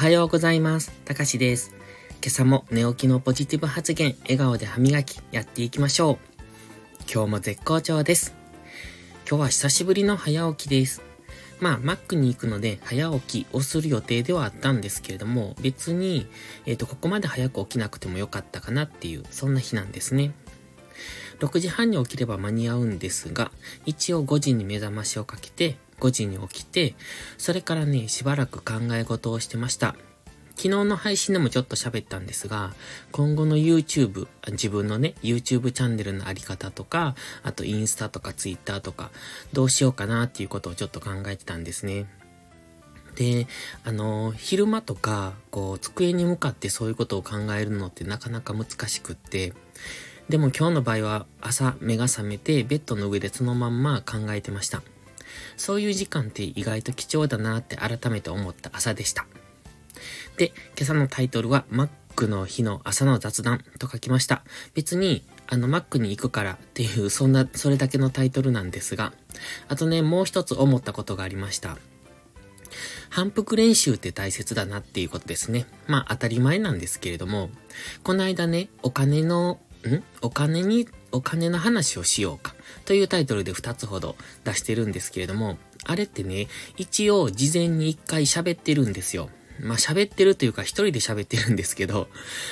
はようございます。たかしです。今朝も寝起きのポジティブ発言、笑顔で歯磨き、やっていきましょう。今日も絶好調です。今日は久しぶりの早起きです。まあ、マックに行くので、早起きをする予定ではあったんですけれども、別に、えっ、と、ここまで早く起きなくてもよかったかなっていう、そんな日なんですね。6時半に起きれば間に合うんですが、一応5時に目覚ましをかけて、5時に起きて、それからね、しばらく考え事をしてました。昨日の配信でもちょっと喋ったんですが、今後の YouTube、自分のね、YouTube チャンネルのあり方とか、あとインスタとか Twitter とか、どうしようかなっていうことをちょっと考えてたんですね。で、あの、昼間とか、こう、机に向かってそういうことを考えるのってなかなか難しくって、でも今日の場合は朝目が覚めてベッドの上でそのまんま考えてました。そういう時間って意外と貴重だなって改めて思った朝でした。で、今朝のタイトルは、マックの日の朝の雑談と書きました。別に、あの、マックに行くからっていう、そんな、それだけのタイトルなんですが、あとね、もう一つ思ったことがありました。反復練習って大切だなっていうことですね。まあ当たり前なんですけれども、この間ね、お金の、ん？お金に、お金の話をしようかというタイトルで2つほど出してるんですけれども、あれってね、一応事前に1回喋ってるんですよ。まあ喋ってるというか一人で喋ってるんですけど、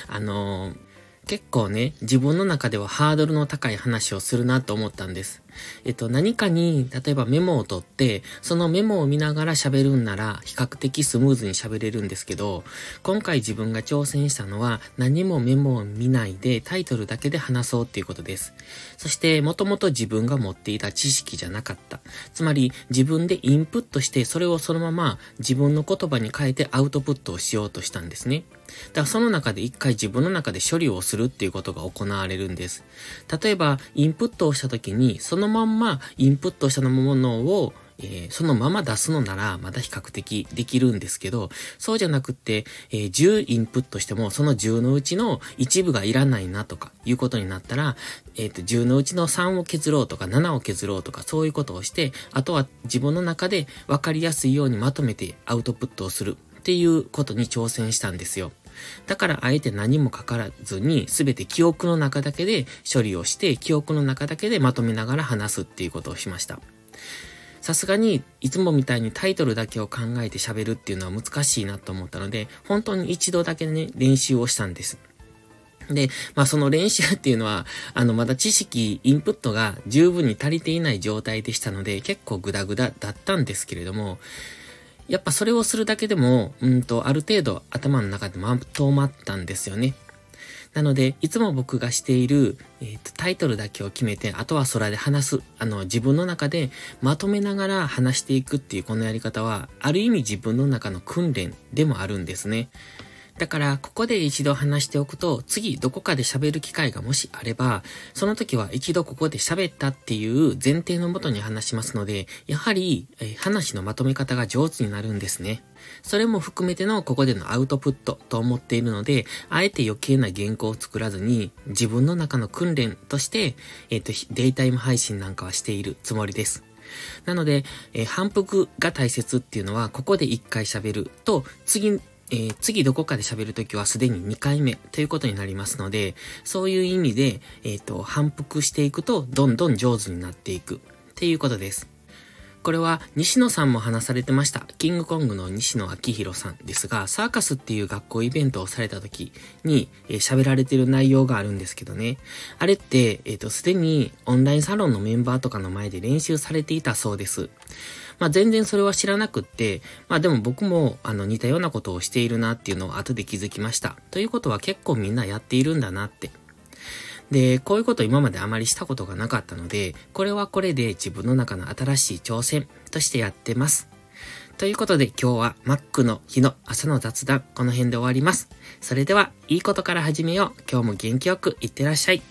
あのー結構ね、自分の中ではハードルの高い話をするなと思ったんです。えっと、何かに、例えばメモを取って、そのメモを見ながら喋るんなら、比較的スムーズに喋れるんですけど、今回自分が挑戦したのは、何もメモを見ないで、タイトルだけで話そうっていうことです。そして、もともと自分が持っていた知識じゃなかった。つまり、自分でインプットして、それをそのまま自分の言葉に変えてアウトプットをしようとしたんですね。だからその中で一回自分の中で処理をするっていうことが行われるんです。例えば、インプットをした時に、そのまんまインプットしたものをえーそのまま出すのなら、まだ比較的できるんですけど、そうじゃなくって、えー10インプットしても、その10のうちの一部がいらないなとか、いうことになったら、えっ、と、10のうちの3を削ろうとか、7を削ろうとか、そういうことをして、あとは自分の中で分かりやすいようにまとめてアウトプットをするっていうことに挑戦したんですよ。だからあえて何も書からずに全て記憶の中だけで処理をして記憶の中だけでまとめながら話すっていうことをしました。さすがにいつもみたいにタイトルだけを考えて喋るっていうのは難しいなと思ったので本当に一度だけね練習をしたんです。で、まあその練習っていうのは、あのまだ知識、インプットが十分に足りていない状態でしたので結構グダグダだったんですけれども、やっぱそれをするだけでも、うんと、ある程度頭の中でまとまったんですよね。なので、いつも僕がしている、えーとタイトルだけを決めて、あとは空で話す。あの、自分の中でまとめながら話していくっていうこのやり方は、ある意味自分の中の訓練でもあるんですね。だから、ここで一度話しておくと、次どこかで喋る機会がもしあれば、その時は一度ここで喋ったっていう前提のもとに話しますので、やはり、話のまとめ方が上手になるんですね。それも含めてのここでのアウトプットと思っているので、あえて余計な原稿を作らずに、自分の中の訓練として、えっ、と、デイタイム配信なんかはしているつもりです。なので、えー反復が大切っていうのは、ここで1回喋ると、次、えー次どこかで喋るときはすでに2回目ということになりますので、そういう意味で、えっ、と、反復していくと、どんどん上手になっていくっていうことです。これは西野さんも話されてました。キングコングの西野昭弘さんですが、サーカスっていう学校イベントをされた時にえー喋、られてる内容があるんですけどね。あれって、えっ、と、すでにオンラインサロンのメンバーとかの前で練習されていたそうです。まあ全然それは知らなくって、まあでも僕もあの似たようなことをしているなっていうのを後で気づきました。ということは結構みんなやっているんだなって。で、こういうこと今まであまりしたことがなかったので、これはこれで自分の中の新しい挑戦としてやってます。ということで今日はマックの日の朝の雑談この辺で終わります。それでは、いいことから始めよう。今日も元気よくいってらっしゃい。